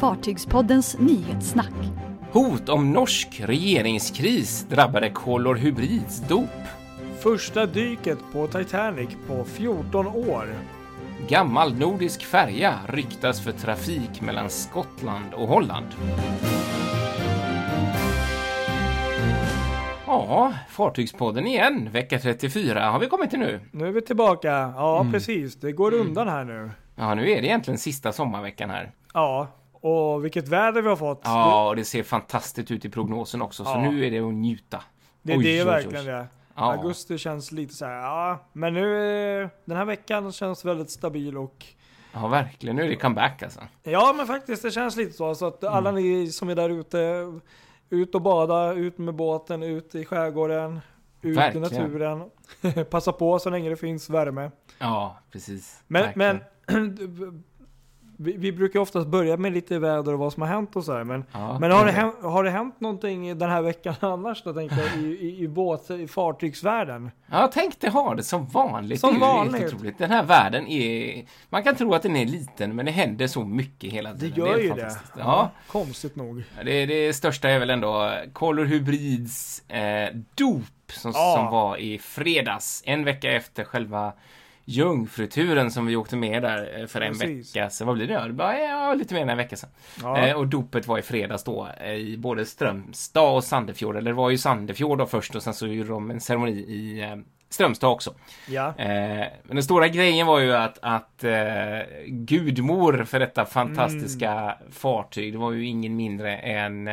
Fartygspoddens nyhetssnack. Hot om norsk regeringskris drabbade Color Hybrids dop. Första dyket på Titanic på 14 år. Gammal nordisk färja ryktas för trafik mellan Skottland och Holland. Ja, Fartygspodden igen. Vecka 34 har vi kommit till nu. Nu är vi tillbaka. Ja, precis. Det går undan här nu. Ja, nu är det egentligen sista sommarveckan här. Ja, och vilket väder vi har fått. Ja, och det ser fantastiskt ut i prognosen också, så Ja. nu är det att njuta. Det, Oj, det är oj, oj. verkligen det. Ja. Augusti känns lite så här, ja. Men nu, eh, den här veckan känns väldigt stabil och Ja, verkligen. Nu är det comeback alltså. Ja men faktiskt det känns lite så. Så att Mm. alla ni som är där ute, ut och bada, ut med båten, ut i skärgården, ut Verkligen. i naturen. Passa på så länge det finns värme. Ja, precis. Men, Verkligen. men vi, vi brukar oftast börja med lite väder och vad som har hänt och så här. Men, Ja, men har, det hänt, har det hänt någonting den här veckan annars då tänkte jag i, i, i båt, i fartygsvärlden? Ja, tänk det har det som vanligt. Som det vanligt. Den här världen är... Man kan tro att den är liten, men det händer så mycket hela Det tiden. gör är ju det. fantastiskt. Ja, Konstigt nog. det, det största är väl ändå Color Hybrids eh, dop som, Ja. som var i fredags. En vecka efter själva jungfruturen som vi åkte med där eh, för en Precis. vecka sedan. Vad blir det? Det var, ja, lite mer än en vecka sedan. Ja. Eh, och dopet var i fredags då eh, i både Strömstad och Sandefjord. Eller det var ju Sandefjord då först och sen så gjorde de en ceremoni i eh, Strömstad också. ja. Eh, men den stora grejen var ju att, att eh, gudmor för detta fantastiska Mm. fartyg, det var ju ingen mindre än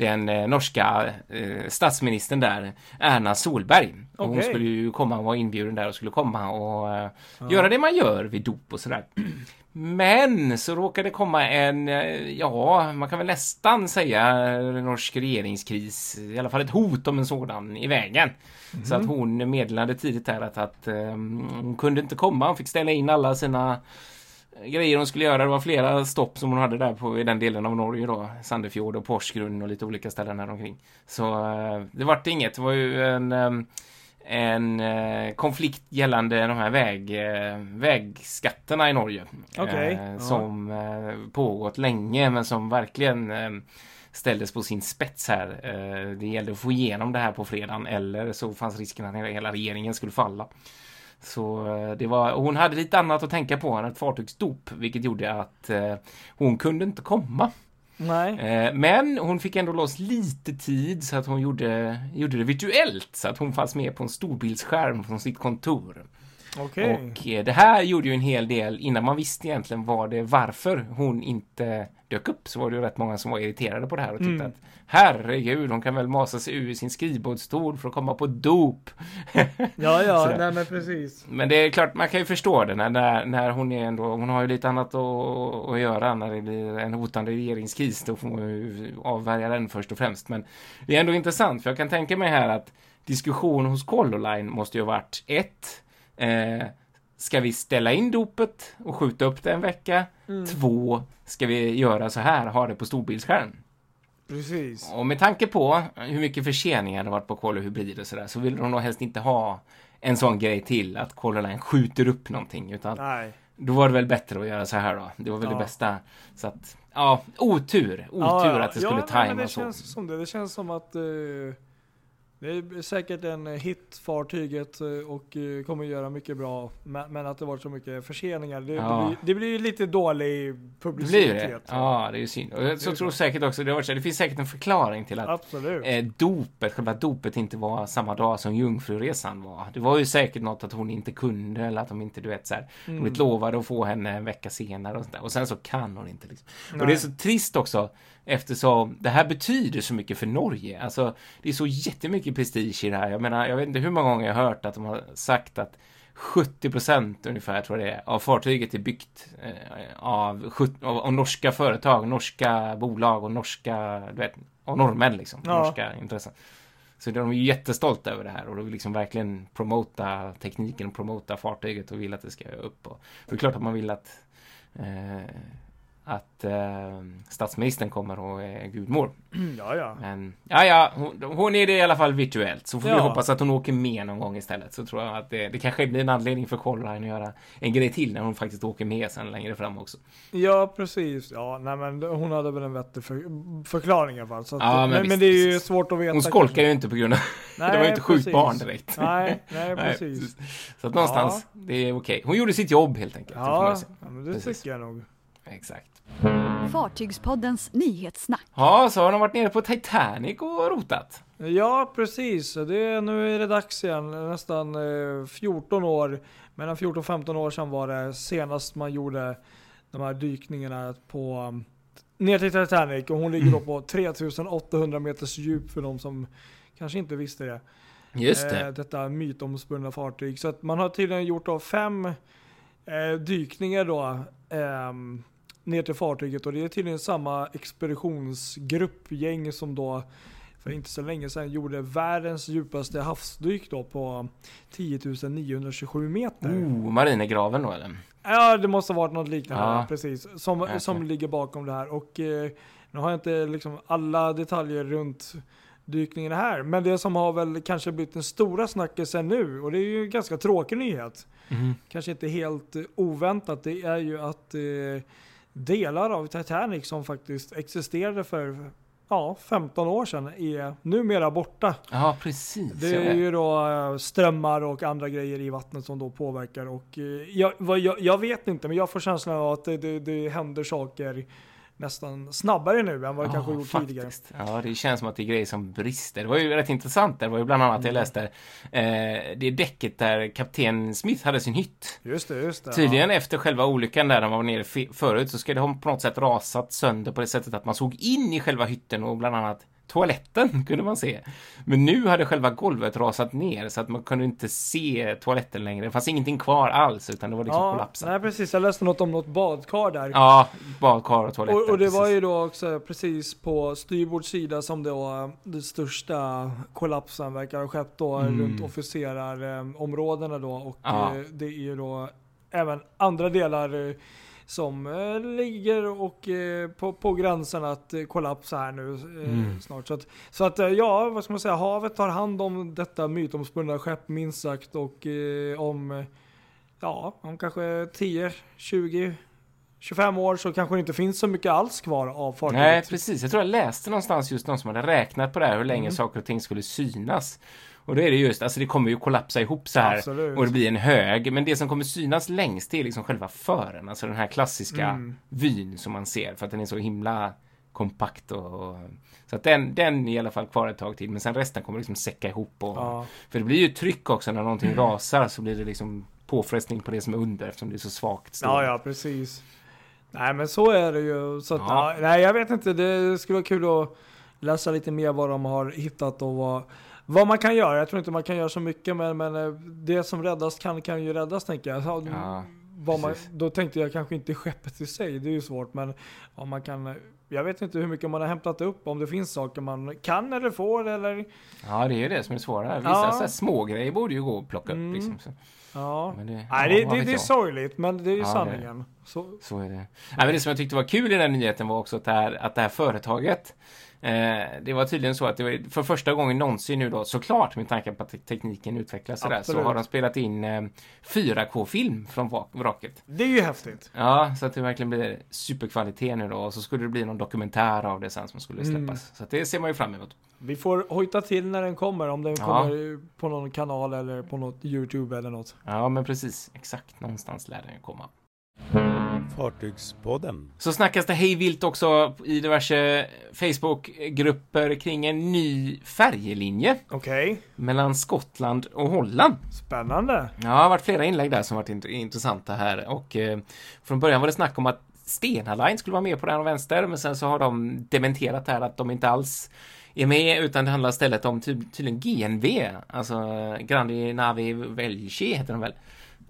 den eh, norska eh, statsministern där, Erna Solberg. Och hon Okej. skulle ju komma och var inbjuden där och skulle komma och eh, göra det man gör vid dop och sådär. Men så råkade komma en, ja, man kan väl nästan säga norsk regeringskris, i alla fall ett hot om en sådan i vägen. Så att hon meddelade tidigt här att, att eh, hon kunde inte komma, hon fick ställa in alla sina grejer hon skulle göra. Det var flera stopp som hon hade där på, i den delen av Norge då. Sandefjord och Porsgrunn och lite olika ställen här omkring. Så eh, det vart inget. Det var ju en, eh, en eh, konflikt gällande de här väg, eh, vägskatterna i Norge. Eh, ja. Som eh, pågått länge men som verkligen eh, ställdes på sin spets här. Eh, det gällde att få igenom det här på fredagen eller så fanns risken att hela regeringen skulle falla. Så eh, det var, hon hade lite annat att tänka på än ett fartygsdop, vilket gjorde att eh, hon kunde inte komma. Nej. Eh, men hon fick ändå loss lite tid så att hon gjorde, gjorde det virtuellt, så att hon fanns med på en storbildsskärm från sitt kontor. Okej. Och eh, det här gjorde ju en hel del, innan man visste egentligen var det, varför hon inte dök upp, så var det ju rätt många som var irriterade på det här och tyckte Mm. att herregud, hon kan väl masa sig ur sin skrivbordsstol för att komma på dop. Ja, ja, nej men precis. Men det är klart, man kan ju förstå det när, när, när hon är ändå, hon har ju lite annat att, att göra när det blir en hotande regeringskris, då får man ju avvärja den först och främst. Men det är ändå intressant, för jag kan tänka mig här att diskussion hos Colorline måste ju ha varit ett, eh, ska vi ställa in dopet och skjuta upp det en vecka? Mm. Två, ska vi göra så här, ha det på storbildsskärm? Precis. Och med tanke på hur mycket förseningar det varit på Color Hybrid och sådär så vill de nog helst inte ha en sån grej till att Colorline skjuter upp någonting utan Nej. då var det väl bättre att göra så här då. Det var väl Ja. det bästa. Så att, ja, otur. Otur Ja, ja. att det skulle ja, tajma det så. känns som det. Det känns som att eh, det är säkert en hit fartyget eh, och eh, kommer göra mycket bra. Men, att det varit så mycket förseningar. Det, Ja. det, blir, det blir ju lite dålig Det publicitet. blir det. Ja, det är ju synd. Och jag så tror så. säkert också, det, varit så det finns säkert en förklaring till att Absolut. eh, dopet, själva dopet inte var samma dag som jungfruresan var. Det var ju säkert något att hon inte kunde eller att de inte, du vet så här, de Mm. blivit lovade att få henne en vecka senare och, sådär. och sen så kan hon inte. Liksom. Och det är så trist också eftersom det här betyder så mycket för Norge. Alltså, det är så jättemycket prestige i det här. Jag menar, jag vet inte hur många gånger jag har hört att de har sagt att 70% ungefär, tror jag det är, av fartyget är byggt eh, av, av, av norska företag, norska bolag och norska, du vet, och norrmän liksom. Ja. Norska intressen. Så de är ju jättestolta över det här och de vill liksom verkligen promota tekniken och promota fartyget och vill att det ska upp. Och det är klart att man vill att eh, att eh, statsministern kommer och är gudmor. Ja, ja. Men ja, ja, hon, hon är det i alla fall virtuellt. Så får vi Ja. hoppas att hon åker med någon gång istället. Så tror jag att det, det kanske blir en anledning för Colline att göra en grej till när hon faktiskt åker med sen längre fram också. Ja, precis. Ja, nej men hon hade väl en vettig för, förklaring i alla fall. Så att, Ja, men men, men, visst, det är ju precis. svårt att veta. Hon skolkar kanske. ju inte på grund av... Nej, det var ju inte sjukt precis. barn direkt. Nej, nej, Nej, precis. Så att någonstans, det är okej. Hon gjorde sitt jobb helt enkelt. Ja, ja, men det Precis. tycker jag nog. Exakt. Fartygspoddens nyhetssnack. Ja, så har de varit nere på Titanic och rotat. Ja, precis. Det är, nu är det dags igen. Nästan eh, 14 år. Mellan 14 och 15 år sedan var det senast man gjorde de här dykningarna på um, ner till Titanic. Och hon ligger då på 3800 meters djup för de som kanske inte visste det. Just Eh, det. detta mytomspunna fartyg. Så att man har tydligen gjort då fem eh, dykningar då ehm, ner till fartyget och det är tydligen samma expeditionsgruppgäng som då för inte så länge sedan gjorde världens djupaste havsdyk då på 10 927 meter. Oh, marinegraven då eller? Ja, det måste ha varit något liknande. Ja. Precis. Som, Okej. som ligger bakom det här. Och eh, nu har jag inte liksom alla detaljer runt dykningen här. Men det som har väl kanske blivit den stora snackisen nu, och det är ju en ganska tråkig nyhet. Mhm. Kanske inte helt eh, oväntat. Det är ju att eh, delar av Titanic som faktiskt existerade för ja, 15 år sedan är numera borta. Ja, precis. Det är ju då eh, strömmar och andra grejer i vattnet som då påverkar och eh, jag, jag, jag vet inte men jag får känslan av att det, det, det händer saker nästan snabbare nu än vad det kanske Ja, gjort tidigare. faktiskt. Ja, det känns som att det är grejer som brister. Det var ju rätt intressant. Det var ju bland annat, Mm. jag läste, eh, det däcket där kapten Smith hade sin hytt. Just det, just det. Tydligen efter själva olyckan där de var nere förut så ska det ha på något sätt rasat sönder på det sättet att man såg in i själva hytten och bland annat toaletten kunde man se. Men nu hade själva golvet rasat ner så att man kunde inte se toaletten längre. Det fanns ingenting kvar alls utan det var liksom Ja, kollapsat. nej precis. Jag läste något om något badkar där. Ja, badkar och toaletter. Och, och det var precis. ju då också precis på styrbords sida som då den största kollapsen verkar ha skett då Mm. runt officerarområdena då och Ja. eh, det är ju då även andra delar eh, som eh, ligger och eh, på, på gränsen att eh, kollapsa här nu Mm. snart. Så att, så att ja, vad ska man säga, havet tar hand om detta mytomspunna skepp minst sagt och om ja, om kanske 10, 20 25 år så kanske det inte finns så mycket alls kvar av fartyget. Nej, precis. Jag tror jag läste någonstans just någon som hade räknat på det här, hur länge Mm. saker och ting skulle synas. Och då är det just, alltså det kommer ju kollapsa ihop så här. Absolut. Och det blir en hög, men det som kommer synas längst är liksom själva fören, alltså den här klassiska Mm. vyn som man ser, för att den är så himla kompakt och... och så att den, den är i alla fall kvar ett tag till, men sen resten kommer liksom säcka ihop och... Ja, För det blir ju tryck också när någonting rasar så blir det liksom påfrestning på det som är under eftersom det är så svagt stål. ja, ja, precis. Nej, men så är det ju. Så att, ja. nej, jag vet inte. Det skulle vara kul att läsa lite mer vad de har hittat och vad, vad man kan göra. Jag tror inte man kan göra så mycket, men, men eh, det som räddas kan, kan ju räddas, tänker jag. Så, Ja, vad man, då tänkte jag kanske inte skeppet i sig, det är ju svårt, men om man kan jag vet inte hur mycket man har hämtat upp, om det finns saker man kan eller får eller Ja, det är ju det som är svåra. Vissa Ja. små grejer borde ju gå att plocka upp Mm. liksom. Så, ja. men det, Nej, ja, det, det, det är sorgligt, men det är ju Ja, sanningen. Så, Så är det. Nej, men det som jag tyckte var kul i den här nyheten var också att det här, att det här företaget eh, det var tydligen så att det var för första gången någonsin nu då, såklart med tanke på att te- tekniken utvecklas sådär, så har de spelat in eh, 4K-film från vrak- vraket. det är ju häftigt. Ja, så att det verkligen blir superkvalitet nu då och så skulle det bli någon dokumentär av det sen som skulle Mm. släppas. Så att det ser man ju fram emot. Vi får hojta till när den kommer, om den Ja. kommer på någon kanal eller på något YouTube eller något. Ja, men precis. Exakt. Någonstans lär den komma. Fartygspodden. Så snackas det hej vilt också i diverse Facebookgrupper kring en ny färjelinje Okej, mellan Skottland och Holland. spännande. Ja, det har varit flera inlägg där som varit int- intressanta här och eh, från början var det snack om att Stena Line skulle vara med på den vänster men sen så har de dementerat här att de inte alls är med utan det handlar istället om ty- tydligen GNV, alltså Grandi Navi Velci heter de väl.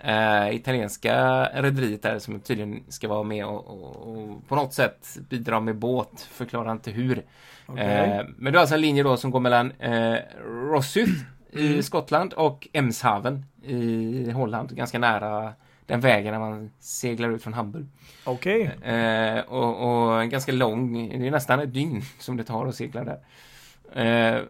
Eh, italienska rederiet där som tydligen ska vara med och, och, och på något sätt bidra med båt, förklarar inte hur. Okej. Eh, men det är alltså en linje då som går mellan eh, Rosyth i Mm. Skottland och Emshaven i Holland, ganska nära den vägen när man seglar ut från Hamburg. Okej. Eh, och, och ganska lång, det är nästan ett dygn som det tar att segla där. Eh,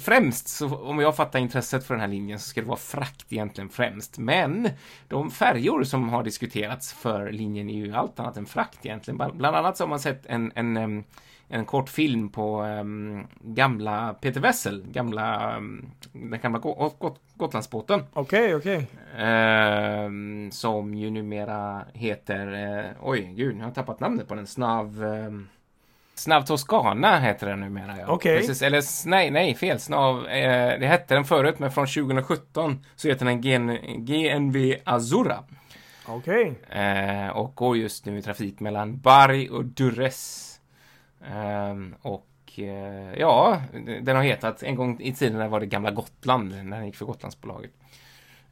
främst, så, om jag fattar intresset för den här linjen, så ska det vara frakt egentligen främst. Men de färjor som har diskuterats för linjen är ju allt annat än frakt egentligen. Bland annat så har man sett en, en, en kort film på em, gamla Peter Wessel, gamla, em, den gamla Go- Got- Gotlandsbåten. Okej, okej. Ehm, som ju numera heter, eh, oj gud, nu har jag tappat namnet på den. Snav... Snav Toscana heter den numera. Ja. Okej. Precis, eller nej, nej, fel. Snav, eh, det hette den förut, men från 2017 så heter den GN, GNV Azura. Okej. Eh, och går just nu i trafik mellan Bari och Durres. Ehm, och eh, ja, den har hetat, en gång i tiden var det Gamla Gotland, när den gick för Gotlandsbolaget.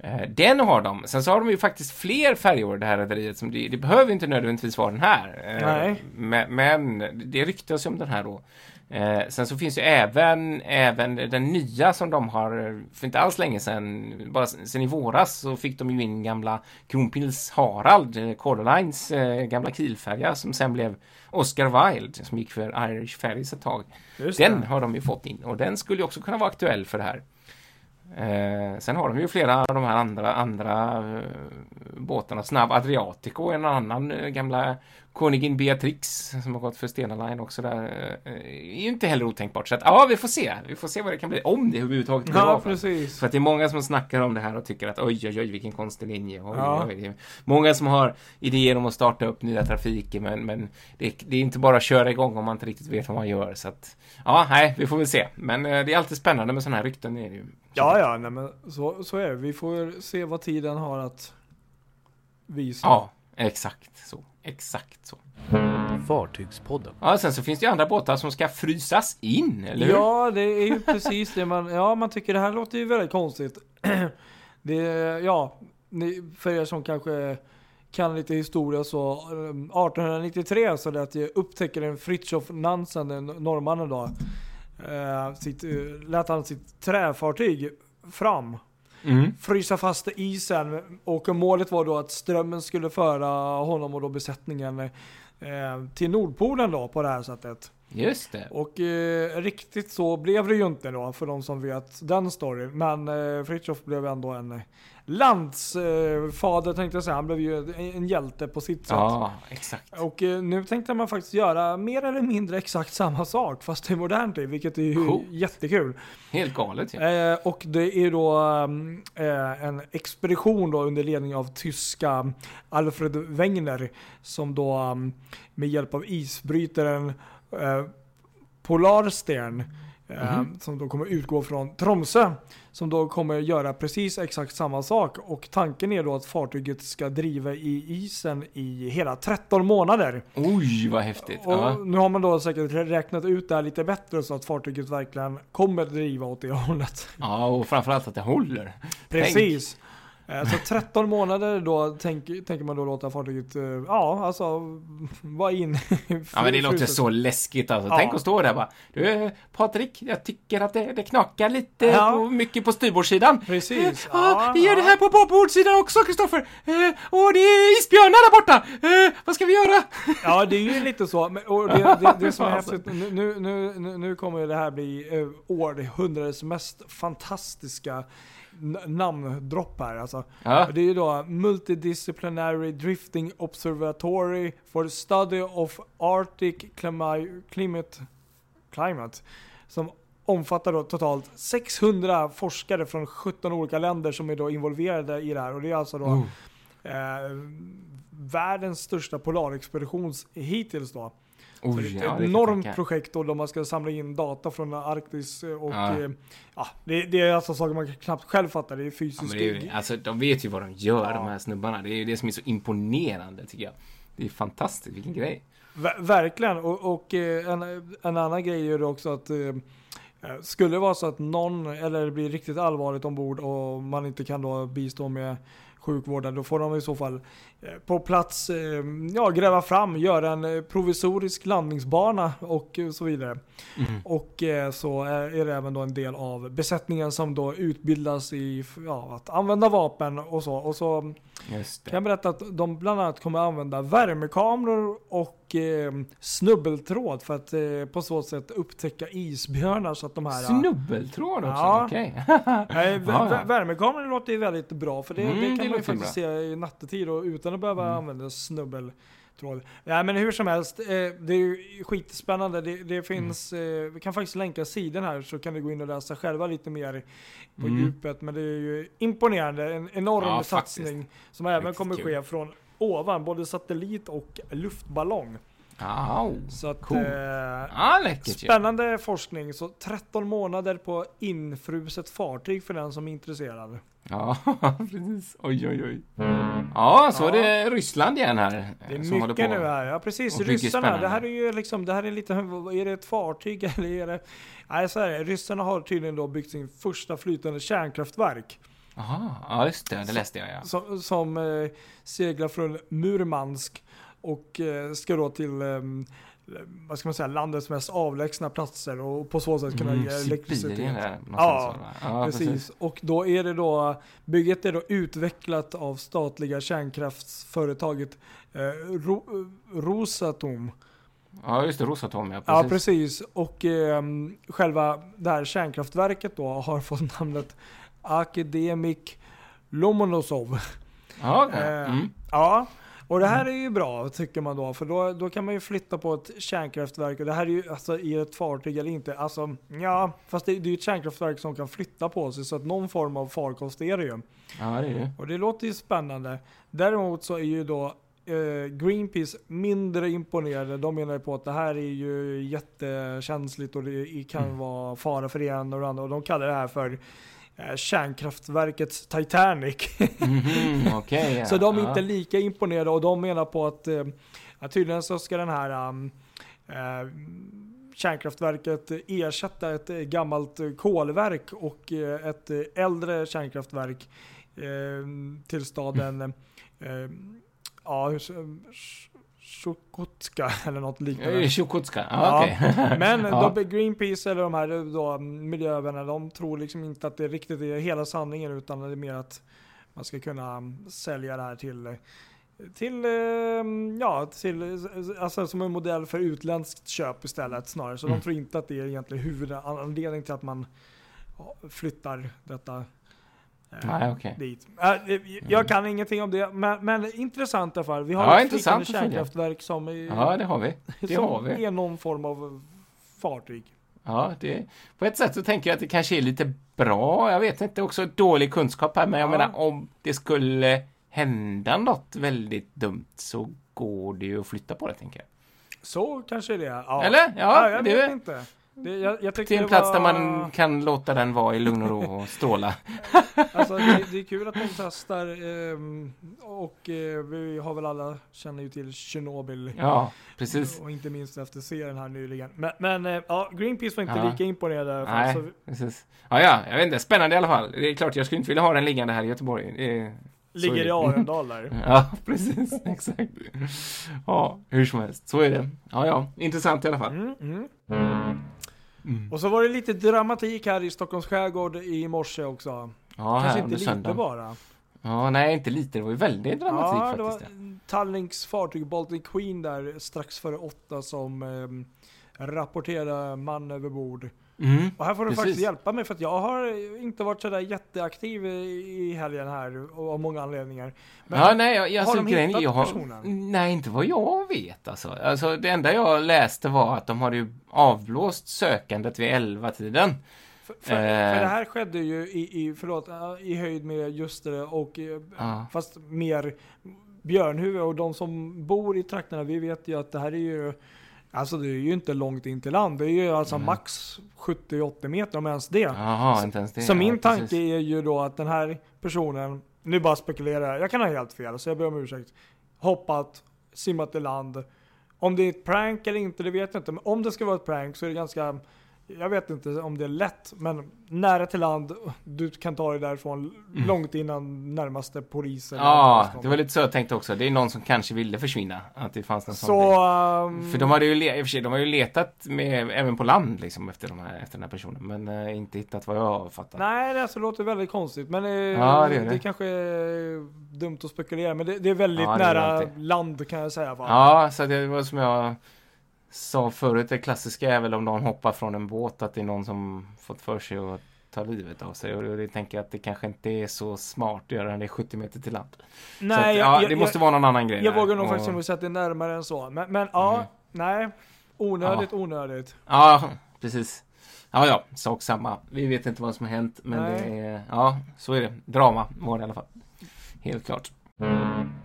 Eh, den har de. Sen så har de ju faktiskt fler färjor, det här rederiet. Som det, det behöver inte nödvändigtvis vara den här. Eh, Nej. Men, men det ryktas ju om den här då. Eh, sen så finns ju även, även den nya som de har, för inte alls länge sedan, bara sen i våras så fick de ju in gamla Kronprins Harald, Cordelines eh, gamla kilfärja som sen blev Oscar Wilde som gick för Irish Ferries ett tag. Den har de ju fått in och den skulle ju också kunna vara aktuell för det här. Eh, sen har de ju flera av de här andra, andra eh, båtarna. Snabb Adriatico, en annan eh, gamla Koningin Beatrix som har gått för Stena Line också där. Eh, är ju inte heller otänkbart. Så att, ja, vi får se. Vi får se vad det kan bli. Om det överhuvudtaget blir Ja, av. precis. För att det är många som snackar om det här och tycker att oj, oj, oj, vilken konstig linje. Oj, Ja. oj, oj. Många som har idéer om att starta upp nya trafiker, men, men det, det är inte bara att köra igång om man inte riktigt vet vad man gör. Så att, ja, nej, vi får väl se. Men eh, det är alltid spännande med sådana här rykten. Är det ju. Ja, ja, nej, men så, så är det. Vi får se vad tiden har att visa. Ja, exakt så. Exakt så. Fartygspodden. Ja, sen så finns det ju andra båtar som ska frysas in, eller hur? Ja, det är ju precis det man, ja man tycker det här låter ju väldigt konstigt. Det, ja, för er som kanske kan lite historia så, eh, 1893 så lät jag upptäcker en Fritjof Nansen, den norrmannen då, eh, sitt, eh, lät han sitt träfartyg fram Mm. frysa fast i isen och målet var då att strömmen skulle föra honom och då besättningen eh, till Nordpolen då på det här sättet. Just det. Och eh, riktigt så blev det ju inte då för de som vet den storyn. Men eh, Fritiof blev ändå en landsfader tänkte jag säga. Han blev ju en, hjälte på sitt sätt. Ja, exakt. Och eh, nu tänkte man faktiskt göra mer eller mindre exakt samma sak fast i modern tid, vilket är ju Coolt. jättekul. Helt galet ju. Eh, och det är då um, eh, en expedition då under ledning av tyska Alfred Wegener som då um, med hjälp av isbrytaren eh, Polarstern Mhm. som då kommer utgå från Tromsö som då kommer göra precis exakt samma sak och tanken är då att fartyget ska driva i isen i hela 13 månader. Oj, vad häftigt. Och Ja. nu har man då säkert räknat ut det här lite bättre så att fartyget verkligen kommer driva åt det hållet. ja, och framförallt att det håller. Precis. Eh, Så 13 månader då tänk, tänker man då låta fartyget, eh, ja alltså, vara in. Ja, men det låter så läskigt alltså. Ja. Tänk att stå där bara. Du, Patrik, jag tycker att det, det knakar lite Ja. på, mycket på styrbordssidan. Precis. Ja, det gör det här på babbordssidan också, Kristoffer. Eh, och det är isbjörnar där borta. Eh, vad ska vi göra? Ja, det är ju lite så. Men, och det, det, det som är Alltså. häftigt, nu, nu, nu, nu- kommer det här bli eh, århundradets mest fantastiska namndropp här. Alltså. Ja, Det är ju då Multidisciplinary Drifting Observatory for Study of Arctic Climi- Climate, Climate som omfattar då totalt 600 forskare från 17 olika länder som är då involverade i det här. Och det är alltså då Oh. eh, världens största polarexpedition hittills då. Ja, ett jag enormt tänka. projekt då, där man ska samla in data från Arktis och Ja. ja. ja, det, det är alltså saker man knappt själv fattar. Det är Ja, fysiskt. men det är, ju- alltså, de vet ju vad de gör, Ja. de här snubbarna. Det är ju det som är så imponerande, tycker jag. Det är fantastiskt, vilken grej. Ver- verkligen. Och, och eh, en, en annan grej är det också att eh, eh, skulle det vara så att någon, eller det blir riktigt allvarligt ombord och man inte kan då bistå med sjukvården, då får de i så fall eh, på plats eh, ja, gräva fram, göra en eh, provisorisk landningsbana och eh, så vidare. Mm. Och eh, så är det även då en del av besättningen som då utbildas i ja, att använda vapen och så. Och så det. Kan jag berätta att de bland annat kommer använda värmekameror och eh, snubbeltråd för att eh, på så sätt upptäcka isbjörnar så att de här... Snubbeltråd också? Ja. Okej. V- Värmekameror låter ju väldigt bra för det, Mm, det det kan man ju faktiskt se i nattetid och utan att behöva Mm. använda snubbeltråd. Ja men hur som helst, eh, det är ju skitspännande. Det, det finns, Mm. eh, vi kan faktiskt länka sidan här så kan ni gå in och läsa själva lite mer på Mm. djupet. Men det är ju imponerande, en enorm Ja, faktiskt. satsning som även Riktigt kommer ske från ovan, både satellit och luftballong. Au. Så att, Cool. eh, Ja, läckert ju. Spännande forskning, så 13 månader på infruset fartyg för den som är intresserad. Ja, precis. Oj, oj, oj. Ja, så är det Ryssland igen här. Det är mycket nu här, ja precis. Ryssarna, det här är ju liksom, det här är lite, är det ett fartyg eller är det... Nej så är det, ryssarna har tydligen då byggt sin första flytande kärnkraftverk. Jaha, ja just det, det läste jag ja. Som, som eh, seglar från Murmansk och eh, ska då till eh, vad ska man säga, landets mest avlägsna platser och på så sätt kunna Mm, ge elektricitet. Ja, ja Precis, och då är det då, bygget är då utvecklat av statliga kärnkraftsföretaget eh, Ro, Rosatom. Ja, just det, Rosatom ja. Ja, Precis. precis. Och ehm, själva det här kärnkraftverket då har fått namnet Akademik Lomonosov. Ja, okej. Eh, Mm. Ja, och det här är ju bra tycker man då, för då, då kan man ju flytta på ett kärnkraftverk och det här är ju alltså i ett fartyg eller inte. Alltså, ja, fast det, det är ju ett kärnkraftverk som kan flytta på sig så att någon form av farkost är det ju. Ja, det är det. Och det låter ju spännande. Däremot så är ju då eh, Greenpeace mindre imponerade. De menar ju på att det här är ju jättekänsligt och det kan Mm. vara fara för det ena och det andra. Och de kallar det här för kärnkraftverkets Titanic. Mhm, Okej. ja. Så de är ja. inte lika imponerade och de menar på att eh, ja, tydligen så ska den här um, eh, kärnkraftverket ersätta ett eh, gammalt eh, kolverk och eh, ett eh, äldre kärnkraftverk eh, till staden eh, ja, Chukotska eller något liknande. Tjukotska, Ja, okej. Men ja. då Greenpeace eller de här då, miljövännerna, de tror liksom inte att det riktigt är hela sanningen utan det är mer att man ska kunna mm, sälja det här till till, eh, ja, till, alltså som en modell för utländskt köp istället snarare. Så Mm. de tror inte att det är egentligen huvudanledningen till att man flyttar detta Nej, okej. dit. Äh, eh, jag kan ingenting om det, men, men intressant i alla fall. Vi har Ja, ett intressant kärnkraftverk som, är, Ja, det har vi. Det som har vi. är någon form av fartyg. Ja, det, på ett sätt så tänker jag att det kanske är lite bra. Jag vet inte, också dålig kunskap här, men jag Ja. menar om det skulle hända något väldigt dumt så går det ju att flytta på det, tänker jag. Så kanske det är. Ja. Eller? Ja, Ja, jag det vet inte. Det, jag, jag till en plats var, där man kan låta den vara i lugn och ro och stråla. Alltså, det, det är kul att de testar ehm, och eh, vi har väl alla, känner ju till Tjernobyl. Ja, precis. Och inte minst efter serien här nyligen. Men, men eh, ja, Greenpeace var inte Ja. lika imponerade. Nej, så precis. Ja, ja, jag vet inte. Spännande i alla fall. Det är klart, jag skulle inte vilja ha den liggande här i Göteborg. Ligger i Arendal där. Ja, precis. Exakt. Ja, hur som helst. Så är det. Ja, ja. Intressant i alla fall. Mm, mm. Mm. Och så var det lite dramatik här i Stockholms skärgård i morse också. Ja, Kanske inte lite söndagen. bara. Ja, nej, inte lite. Det var ju väldigt dramatik ja, det var faktiskt. Tallinks fartyg Baltic Queen där strax före åtta som eh, rapporterade man över bord. Mm. Och här får du Precis. faktiskt hjälpa mig för att jag har inte varit sådär jätteaktiv i helgen här av många anledningar. Men ja, nej, jag, jag, har alltså, de grejen, hittat jag har, personen? Nej, inte vad jag vet alltså. alltså. Det enda jag läste var att de hade ju avblåst sökandet vid 11-tiden. för, för, eh. för det här skedde ju i, i, förlåt, i höjd med just det och eh, Ja. fast mer björnhuvud och de som bor i trakterna, vi vet ju att det här är ju Alltså det är ju inte långt in till land. Det är ju alltså Mm. max 70-80 meter om ens det. Jaha, inte ens det. Så ja, min tanke precis. är ju då att den här personen, nu bara spekulerar jag, jag kan ha helt fel så jag ber om ursäkt. Hoppat, simmat i land. Om det är ett prank eller inte, det vet jag inte. Men om det ska vara ett prank så är det ganska jag vet inte om det är lätt, men nära till land, du kan ta dig därifrån långt innan närmaste polis. eller Mm. Ja, det var lite så jag tänkte också. Det är någon som kanske ville försvinna. Att det fanns någon Så, sån grej. ehm, För de hade ju, i och för sig, de har ju letat med, även på land liksom efter, de här, efter den här personen. Men eh, inte hittat vad jag har fattat. nej det alltså låter väldigt konstigt, men eh, Ja, det det, är det. kanske är dumt att spekulera, men det, det är väldigt Ja, nära land kan jag säga. Va? Ja, så det var som jag sa förut. Det klassiska är väl om någon hoppar från en båt. Att det är någon som fått för sig att ta livet av sig. Och det tänker jag att det kanske inte är så smart att göra när det är 70 meter till land. nej, att, ja, jag- det måste jag, vara någon annan grej. Jag där. vågar nog Och- faktiskt inte säga att det är närmare än så. Men, men ja, Mm. nej. Onödigt, onödigt. Ja, precis. Ja, ja, sak samma. Vi vet inte vad som har hänt, men Nej. det är, ja, så är det. Drama var det i alla fall. Helt klart.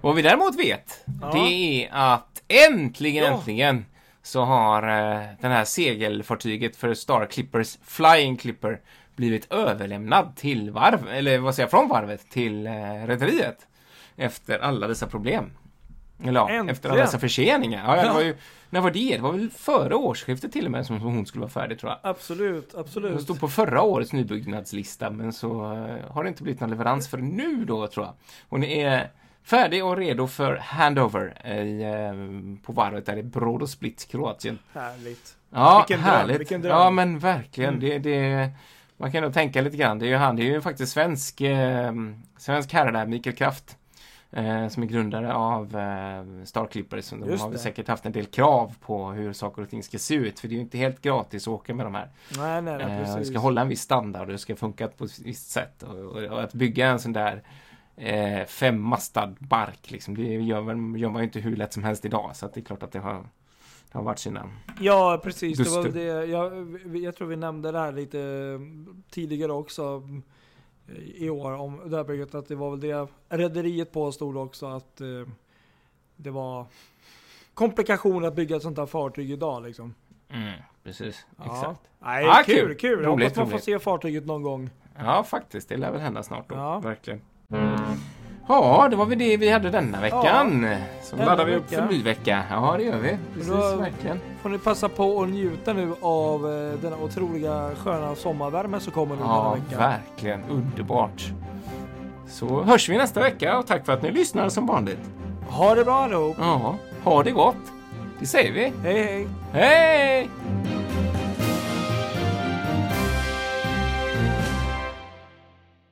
Vad vi däremot vet, Ja. det är att äntligen, Ja. äntligen så har eh, den här segelfartyget för Star Clippers, Flying Clipper, blivit överlämnad till varv, eller vad säger jag, från varvet till eh, rederiet. Efter alla dessa problem. Eller ja, Äntligen. efter alla dessa förseningar. Ja, ja, var ju, när var det? Det var väl före årsskiftet till och med som hon skulle vara färdig tror jag. Absolut, Hon absolut. stod på förra årets nybyggnadslista men så eh, har det inte blivit någon leverans för nu då tror jag. Hon är färdig och redo för handover i, eh, på varvet där i Brodo Split, Kroatien. Härligt. Ja, Vilken dröm, härligt. vilken dröm. Ja, men verkligen. Mm. Det, det, man kan nog tänka lite grann. Det är ju han, det är ju faktiskt svensk, eh, svensk herre där, Mikael Kraft. Eh, som är grundare av eh, Star Clippers. De Just har det. säkert haft en del krav på hur saker och ting ska se ut. För det är ju inte helt gratis att åka med de här. Nej, nej, nej, Eh, precis. ska hålla en viss standard och det ska funka på ett visst sätt. Och, och, och att bygga en sån där eh, femmastad bark, liksom, det gör, gör man ju inte hur lätt som helst idag. Så det är klart att det har, det har varit sina... Ja, precis. Det var det. Jag, jag tror vi nämnde det här lite tidigare också eh, i år om det här bygget. Att det var väl det rederiet påstod också att eh, det var komplikation att bygga ett sånt här fartyg idag liksom. Mm, precis, Ja. exakt. Nej, Ah, kul, kul. kul. Jag Roligt, hoppas man får roligt. se fartyget någon gång. Ja, faktiskt. Det lär väl hända snart då. Ja. Verkligen. Ja, det var väl det vi hade denna veckan. Så Denna laddar vi upp vecka. för en ny vecka. Ja, det gör vi. Precis, Då- verkligen. Får ni passa på att njuta nu av eh, denna otroliga sköna sommarvärme som kommer nu Ja, denna vecka. verkligen. Underbart. Så hörs vi nästa vecka och tack för att ni lyssnar som vanligt. Ha det bra allihop. Ja, ha det gott. Det säger vi. Hej hej. Hej!